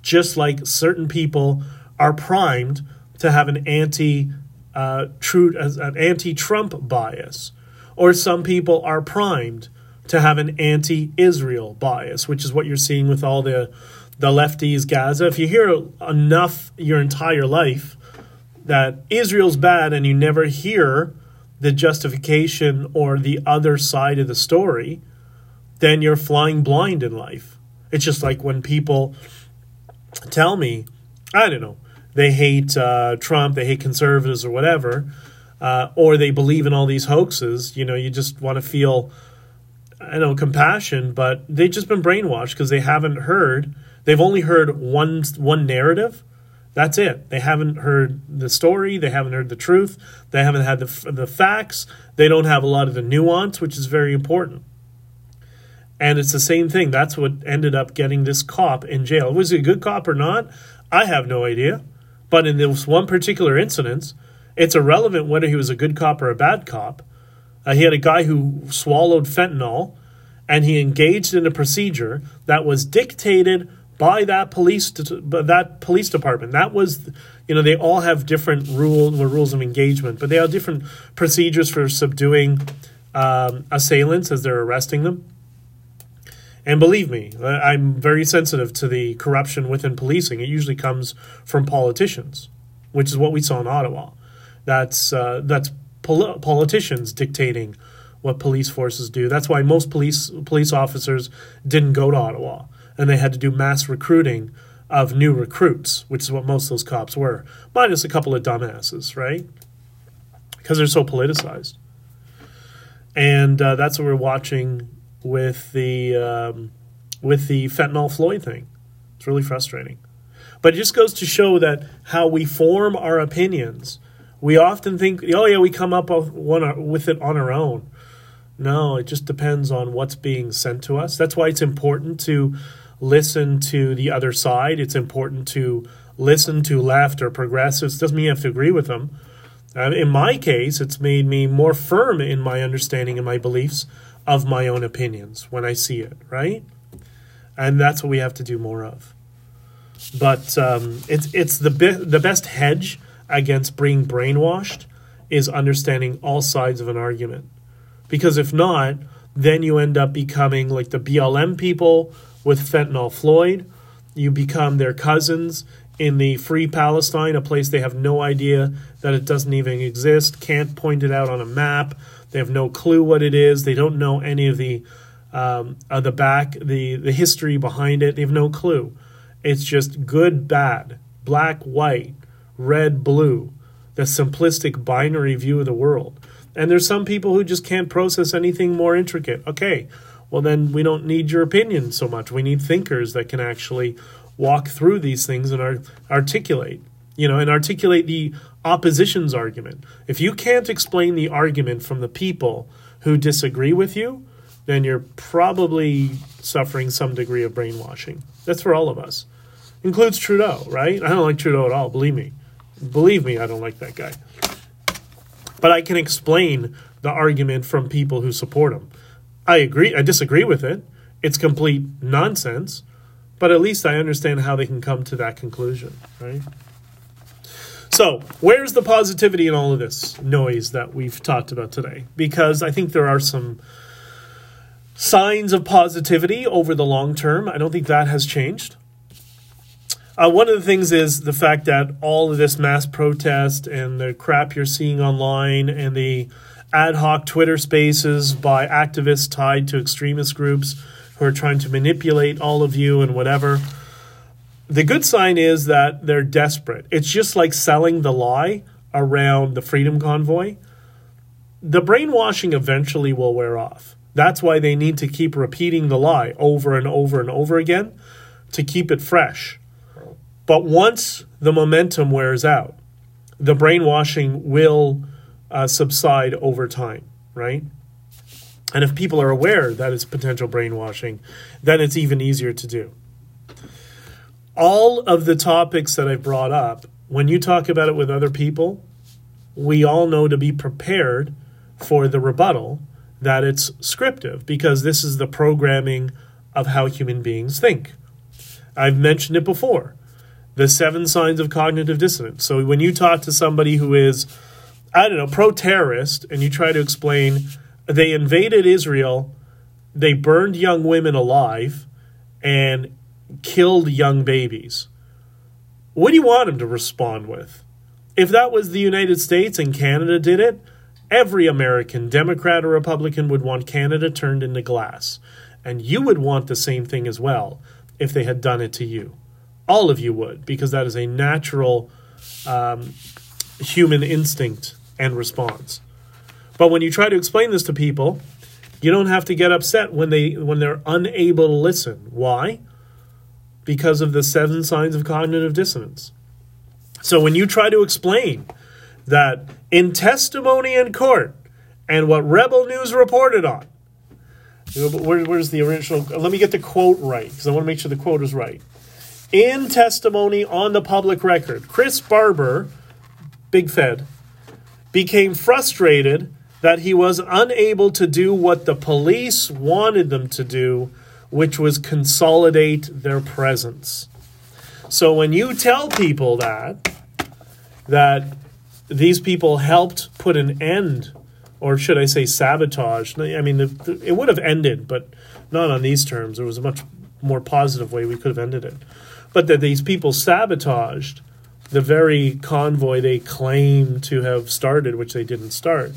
Just like certain people are primed to have an anti uh, true an anti Trump bias, or some people are primed to have an anti-Israel bias, which is what you're seeing with all the the lefties, Gaza, if you hear enough your entire life that Israel's bad and you never hear the justification or the other side of the story, then you're flying blind in life. It's just like when people tell me, I don't know, they hate uh, Trump, they hate conservatives or whatever, uh, or they believe in all these hoaxes. You know, you just want to feel, I know, compassion, but they've just been brainwashed because they haven't heard. They've only heard one one narrative. That's it. They haven't heard the story. They haven't heard the truth. They haven't had the the facts. They don't have a lot of the nuance, which is very important. And it's the same thing. That's what ended up getting this cop in jail. Was he a good cop or not? I have no idea. But in this one particular incident, it's irrelevant whether he was a good cop or a bad cop. Uh, he had a guy who swallowed fentanyl and he engaged in a procedure that was dictated by that police that police department. That was, you know, they all have different rules rules of engagement, but they have different procedures for subduing um, assailants as they're arresting them. And believe me, I'm very sensitive to the corruption within policing. It usually comes from politicians, which is what we saw in Ottawa. That's uh, that's pol- politicians dictating what police forces do. That's why most police police officers didn't go to Ottawa, and they had to do mass recruiting of new recruits, which is what most of those cops were, minus a couple of dumbasses, right? Because they're so politicized. And uh, that's what we're watching with the um, with the fentanyl Floyd thing. It's really frustrating, but it just goes to show that how we form our opinions. We often think, oh yeah, we come up with it on our own. No, it just depends on what's being sent to us. That's why it's important to listen to the other side. It's important to listen to left or progressives. Doesn't mean you have to agree with them. Uh, in my case, it's made me more firm in my understanding and my beliefs of my own opinions when I see it, right? And that's what we have to do more of. But um, it's it's the be- the best hedge against being brainwashed is understanding all sides of an argument, because if not, then you end up becoming like the BLM people with fentanyl Floyd. You become their cousins in the Free Palestine, a place they have no idea that it doesn't even exist, can't point it out on a map, they have no clue what it is. They don't know any of the um, uh, the back the the history behind it. They have no clue. It's just good, bad, black, white, red, blue. The simplistic binary view of the world. And there's some people who just can't process anything more intricate. Okay, well then we don't need your opinion so much. We need thinkers that can actually walk through these things and art- articulate you know, and articulate the opposition's argument. If you can't explain the argument from the people who disagree with you, then you're probably suffering some degree of brainwashing. That's for all of us. Includes Trudeau, right? I don't like Trudeau at all, believe me. Believe me, I don't like that guy. But I can explain the argument from people who support him. I agree, I disagree with it. It's complete nonsense, but at least I understand how they can come to that conclusion, right? So, where's the positivity in all of this noise that we've talked about today? Because I think there are some signs of positivity over the long term. I don't think that has changed. Uh, one of the things is the fact that all of this mass protest and the crap you're seeing online and the ad hoc Twitter spaces by activists tied to extremist groups who are trying to manipulate all of you and whatever the good sign is that they're desperate. It's just like selling the lie around the Freedom Convoy. The brainwashing eventually will wear off. That's why they need to keep repeating the lie over and over and over again to keep it fresh. But once the momentum wears out, the brainwashing will uh, subside over time, right? And if people are aware that it's potential brainwashing, then it's even easier to do all of the topics that I've brought up, when you talk about it with other people, we all know to be prepared for the rebuttal that it's scriptive because this is the programming of how human beings think. I've mentioned it before the seven signs of cognitive dissonance. So when you talk to somebody who is, I don't know, pro terrorist, and you try to explain they invaded Israel, they burned young women alive, and killed young babies, what do you want him to respond with? If that was the United States and Canada did it, every American, Democrat or Republican, would want Canada turned into glass. And you would want the same thing as well if they had done it to you. All of you would, because that is a natural um, human instinct and response. But when you try to explain this to people, you don't have to get upset when they when they're unable to listen. Why? Because of the seven signs of cognitive dissonance. So when you try to explain that in testimony in court and what Rebel News reported on, where, where's the original? Let me get the quote right because I want to make sure the quote is right. In testimony on the public record, Chris Barber, Big Fed, became frustrated that he was unable to do what the police wanted them to do, which was consolidate their presence. So when you tell people that, that these people helped put an end, or should I say sabotage? I mean, it would have ended, but not on these terms. There was a much more positive way we could have ended it. But that these people sabotaged the very convoy they claim to have started, which they didn't start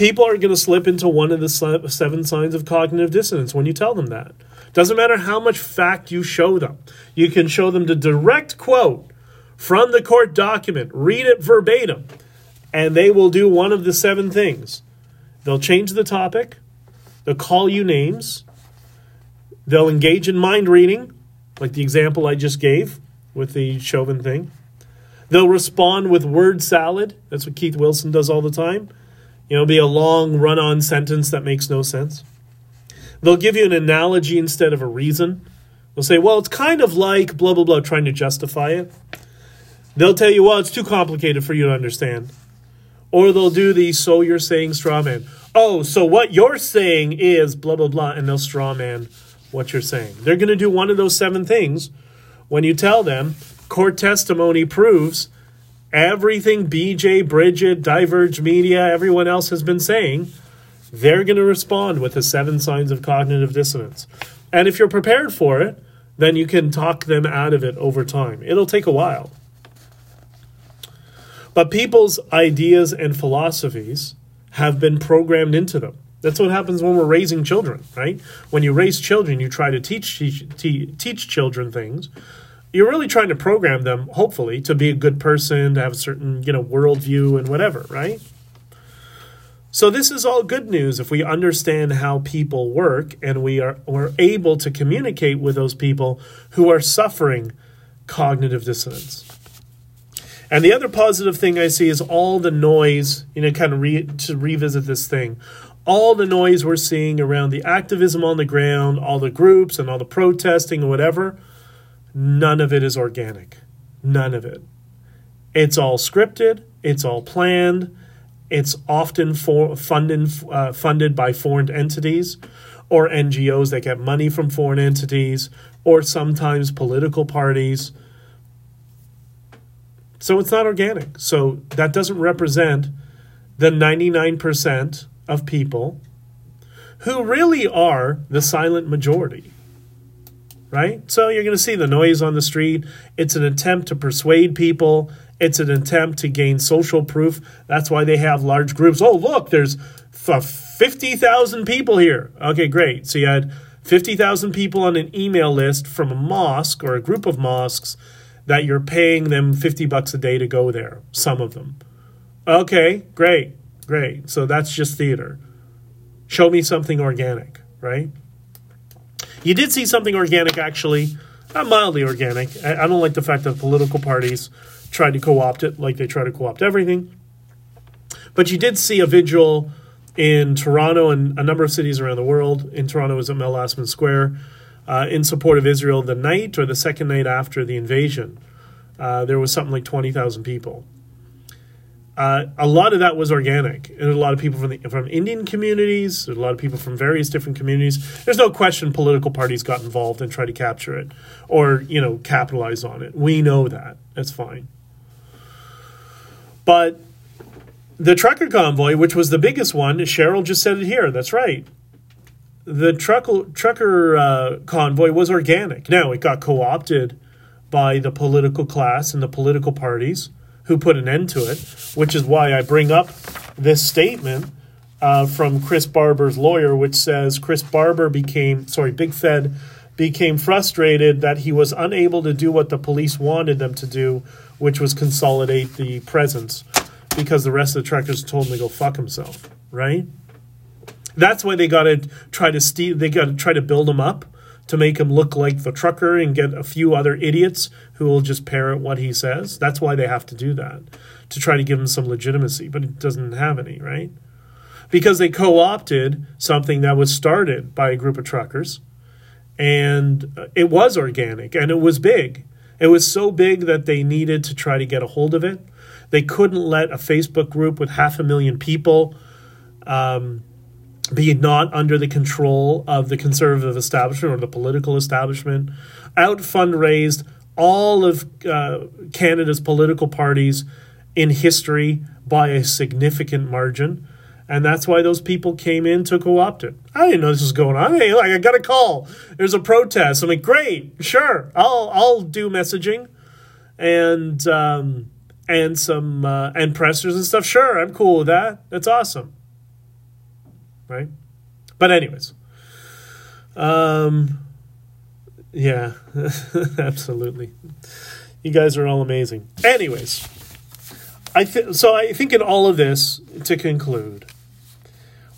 people are going to slip into one of the seven signs of cognitive dissonance when you tell them that. Doesn't matter how much fact you show them. You can show them the direct quote from the court document, read it verbatim, and they will do one of the seven things. They'll change the topic, they'll call you names, they'll engage in mind reading, like the example I just gave with the Chauvin thing. They'll respond with word salad. That's what Keith Wilson does all the time. You know, be a long run on sentence that makes no sense. They'll give you an analogy instead of a reason. They'll say, well, it's kind of like blah, blah, blah, trying to justify it. They'll tell you, well, it's too complicated for you to understand. Or they'll do the so you're saying straw man. Oh, so what you're saying is blah, blah, blah, and they'll straw man what you're saying. They're going to do one of those seven things when you tell them court testimony proves everything BJ, Bridget, Diverge Media, everyone else has been saying, they're going to respond with the seven signs of cognitive dissonance. And if you're prepared for it, then you can talk them out of it over time. It'll take a while. But people's ideas and philosophies have been programmed into them. That's what happens when we're raising children, right? When you raise children, you try to teach teach, teach children things you're really trying to program them, hopefully, to be a good person, to have a certain, you know, worldview and whatever, right? So this is all good news if we understand how people work and we are we're able to communicate with those people who are suffering cognitive dissonance. And the other positive thing I see is all the noise, you know, kind of re, to revisit this thing, all the noise we're seeing around the activism on the ground, all the groups and all the protesting and whatever None of it is organic. None of it. It's all scripted, it's all planned, it's often for, funded, uh, funded by foreign entities or NGOs that get money from foreign entities or sometimes political parties. So it's not organic. So that doesn't represent the 99% of people who really are the silent majority right? So you're going to see the noise on the street. It's an attempt to persuade people. It's an attempt to gain social proof. That's why they have large groups. Oh, look, there's 50,000 people here. Okay, great. So you had 50,000 people on an email list from a mosque or a group of mosques that you're paying them 50 bucks a day to go there, some of them. Okay, great, great. So that's just theater. Show me something organic, right? You did see something organic, actually, not mildly organic. I, don't like the fact that political parties tried to co opt it like they try to co opt everything. But you did see a vigil in Toronto and a number of cities around the world. In Toronto, it was at Mel Lastman Square uh, in support of Israel the night or the second night after the invasion. Uh, there was something like 20,000 people. Uh, a lot of that was organic. And a lot of people from the from Indian communities. A lot of people from various different communities. There's no question political parties got involved and tried to capture it or you know capitalize on it. We know that. That's fine. But the trucker convoy, which was the biggest one, Cheryl just said it here. That's right. the trucker, trucker uh, convoy was organic. Now, it got co opted by the political class and the political parties who put an end to it, which is why I bring up this statement uh, from Chris Barber's lawyer, which says Chris Barber became, sorry, Big Fed became frustrated that he was unable to do what the police wanted them to do, which was consolidate the presence because the rest of the truckers told him to go fuck himself, right? That's why they got to try to steal, they got to try to build him up to make him look like the trucker and get a few other idiots who will just parrot what he says. That's why they have to do that to try to give him some legitimacy, but it doesn't have any, right? Because they co opted something that was started by a group of truckers and it was organic and it was big. It was so big that they needed to try to get a hold of it. They couldn't let a Facebook group with half a million people um, be not under the control of the conservative establishment or the political establishment. Out fundraised all of uh, Canada's political parties in history by a significant margin and that's why those people came in to co-opt it. I didn't know this was going on. Hey, I got a call. There's a protest. I'm like, great, sure, I'll I'll do messaging, and um, and some uh, and pressers and stuff. Sure, I'm cool with that. That's awesome, right? But anyways, um, yeah, [LAUGHS] absolutely. You guys are all amazing. Anyways. I th- so I think in all of this, to conclude,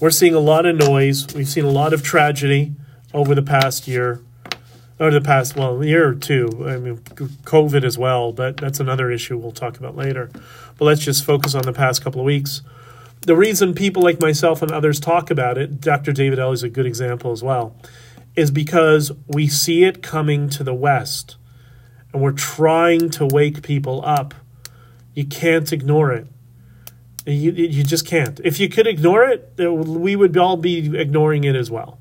we're seeing a lot of noise. We've seen a lot of tragedy over the past year, over the past well year or two. I mean, COVID as well, but that's another issue we'll talk about later. But let's just focus on the past couple of weeks. The reason people like myself and others talk about it, Dr. David L is a good example as well, is because we see it coming to the West, and we're trying to wake people up. You can't ignore it. You, you just can't. If you could ignore it, we would all be ignoring it as well.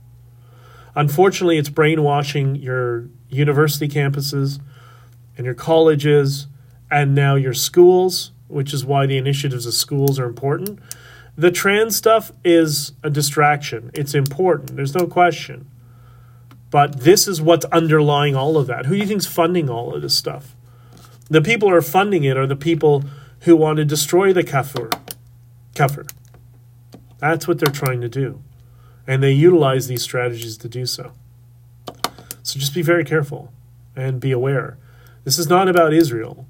Unfortunately, it's brainwashing your university campuses and your colleges and now your schools, which is why the initiatives of schools are important. The trans stuff is a distraction. It's important. There's no question. But this is what's underlying all of that. Who do you think's funding all of this stuff? The people who are funding it are the people who want to destroy the kafir. Kafir. That's what they're trying to do. And they utilize these strategies to do so. So just be very careful and be aware. This is not about Israel.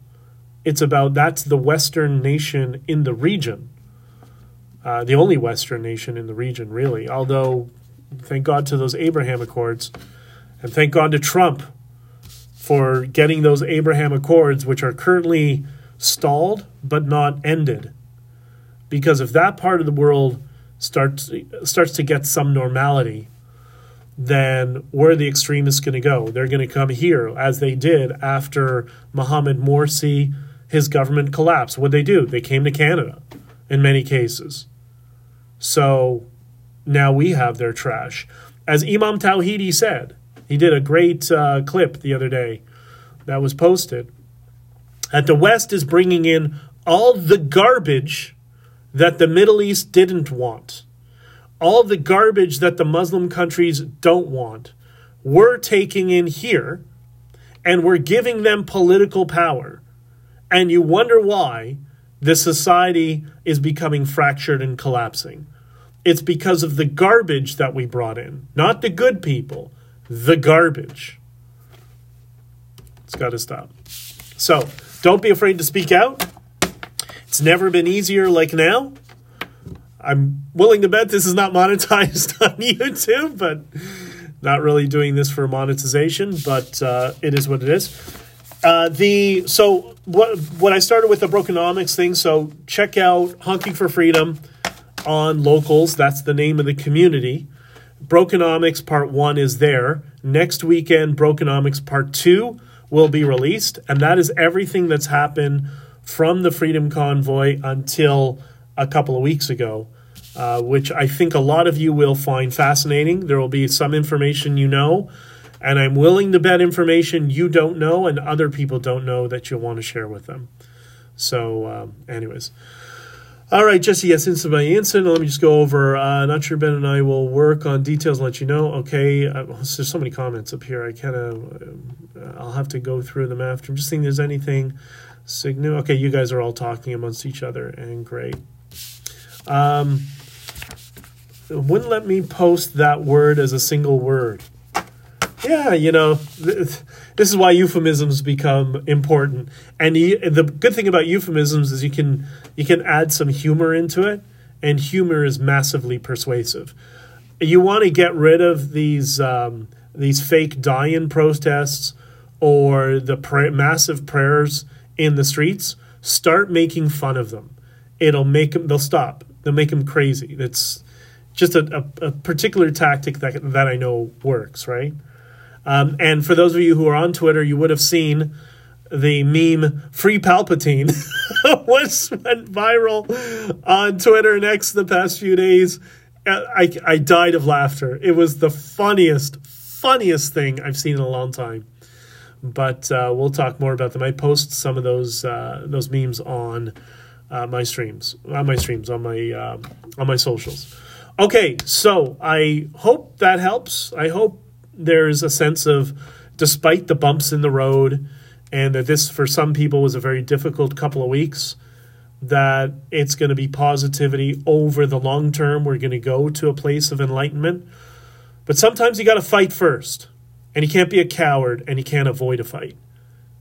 It's about that's the Western nation in the region. Uh, the only Western nation in the region, really. Although, thank God to those Abraham Accords, and thank God to Trump for getting those Abraham Accords, which are currently stalled but not ended. Because if that part of the world starts starts to get some normality, then where are the extremists going to go? They're going to come here, as they did after Mohamed Morsi, his government collapsed. What they do? They came to Canada in many cases. So now we have their trash. As Imam Tawhidi said, he did a great uh, clip the other day that was posted that the West is bringing in all the garbage that the Middle East didn't want, all the garbage that the Muslim countries don't want, we're taking in here and we're giving them political power. And you wonder why the society is becoming fractured and collapsing. It's because of the garbage that we brought in, not the good people, the garbage. It's got to stop. So, don't be afraid to speak out. It's never been easier like now. I'm willing to bet this is not monetized [LAUGHS] on YouTube, but not really doing this for monetization, but uh, it is what it is. Uh, the so what what I started with the Brokenomics thing. So check out Honking for Freedom on Locals. That's the name of the community. Brokenomics Part One is there. Next weekend, Brokenomics Part Two will be released, and that is everything that's happened from the Freedom Convoy until a couple of weeks ago, uh, which I think a lot of you will find fascinating. There will be some information you know, and I'm willing to bet information you don't know and other people don't know that you'll want to share with them. So, um, anyways. All right, Jesse, yes, instant by instant. Let me just go over. Uh, not sure Ben and I will work on details and let you know. Okay, uh, there's so many comments up here. I kind of, uh, I'll have to go through them after. I'm just seeing there's anything signu. Okay, you guys are all talking amongst each other, and great. Um, wouldn't let me post that word as a single word. Yeah, you know, this is why euphemisms become important. And the, good thing about euphemisms is you can you can add some humor into it, and humor is massively persuasive. You want to get rid of these um, these fake die-in protests or the massive prayers in the streets. Start making fun of them. It'll make them. They'll stop. They'll make them crazy. That's just a, a, a particular tactic that that I know works. Right. Um, and for those of you who are on Twitter, you would have seen the meme "Free Palpatine" [LAUGHS] was went viral on Twitter next the past few days. I, I died of laughter. It was the funniest, funniest thing I've seen in a long time. But uh, we'll talk more about them. I post some of those uh, those memes on uh, my streams, on my streams, on my uh, on my socials. Okay, so I hope that helps. I hope there's a sense of, despite the bumps in the road, and that this for some people was a very difficult couple of weeks, that it's going to be positivity over the long term. We're going to go to a place of enlightenment. But sometimes you got to fight first, and you can't be a coward, and you can't avoid a fight.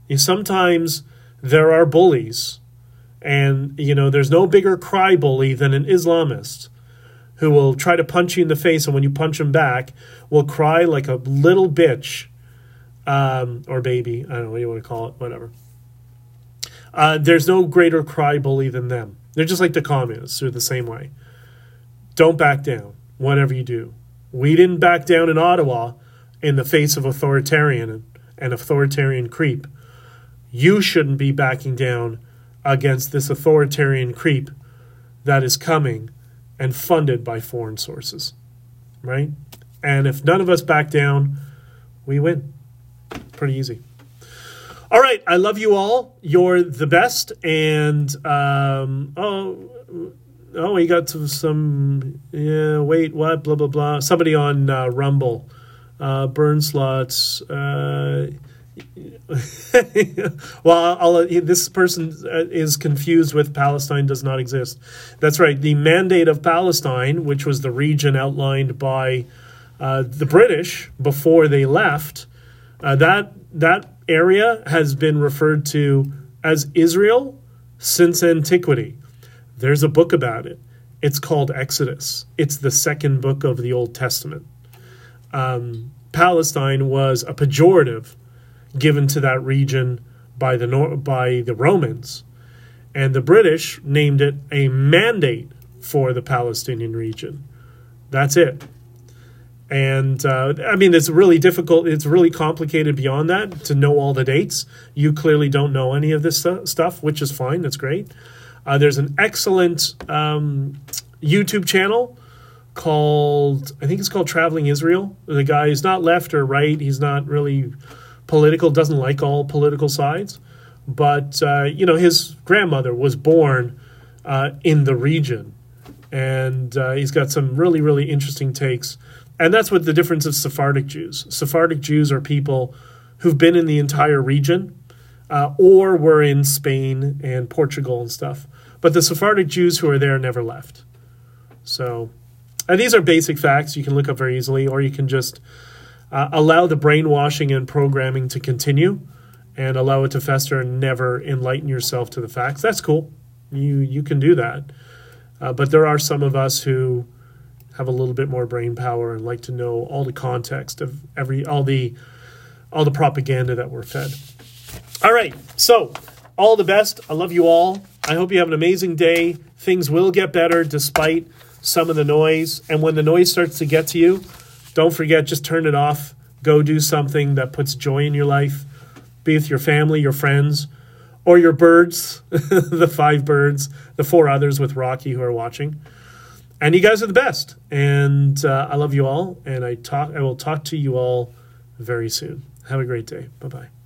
You sometimes there are bullies, and you know there's no bigger cry bully than an Islamist who will try to punch you in the face, and when you punch him back, will cry like a little bitch um, or baby. I don't know what you want to call it, whatever. Uh, there's no greater cry bully than them. They're just like the communists, they're the same way. Don't back down, whatever you do. We didn't back down in Ottawa in the face of authoritarian and authoritarian creep. You shouldn't be backing down against this authoritarian creep that is coming and funded by foreign sources, right? And if none of us back down, we win. Pretty easy. All right, I love you all. You're the best. And um, oh, oh, we got some, some. Yeah, wait, what? Blah blah blah. Somebody on uh, Rumble, uh, burn slots. Uh, [LAUGHS] well, I'll, this person uh, is confused with Palestine does not exist. That's right. The mandate of Palestine, which was the region outlined by uh, the British before they left, uh, that that area has been referred to as Israel since antiquity. There's a book about it. It's called Exodus. It's the second book of the Old Testament. Um, Palestine was a pejorative given to that region by the by the Romans, and the British named it a mandate for the Palestinian region. That's it. And uh, I mean, it's really difficult. It's really complicated beyond that to know all the dates. You clearly don't know any of this stuff, which is fine. That's great. Uh, there's an excellent um, YouTube channel called, I think it's called Traveling Israel. The guy is not left or right. He's not really political, doesn't like all political sides. But, uh, you know, his grandmother was born uh, in the region. And uh, he's got some really, really interesting takes. And that's what the difference of Sephardic Jews. Sephardic Jews are people who've been in the entire region uh, or were in Spain and Portugal and stuff. But the Sephardic Jews who are there never left. So, and these are basic facts you can look up very easily, or you can just uh, allow the brainwashing and programming to continue and allow it to fester and never enlighten yourself to the facts. That's cool. You you can do that. Uh, but there are some of us who have a little bit more brain power and like to know all the context of every all the all the propaganda that we're fed. All right. So, all the best. I love you all. I hope you have an amazing day. Things will get better despite some of the noise. And when the noise starts to get to you, don't forget, just turn it off. Go do something that puts joy in your life. Be with your family, your friends, or your birds, [LAUGHS] the five birds, the four others with Rocky who are watching. And you guys are the best. And uh, I love you all. And I talk. I will talk to you all very soon. Have a great day. Bye bye.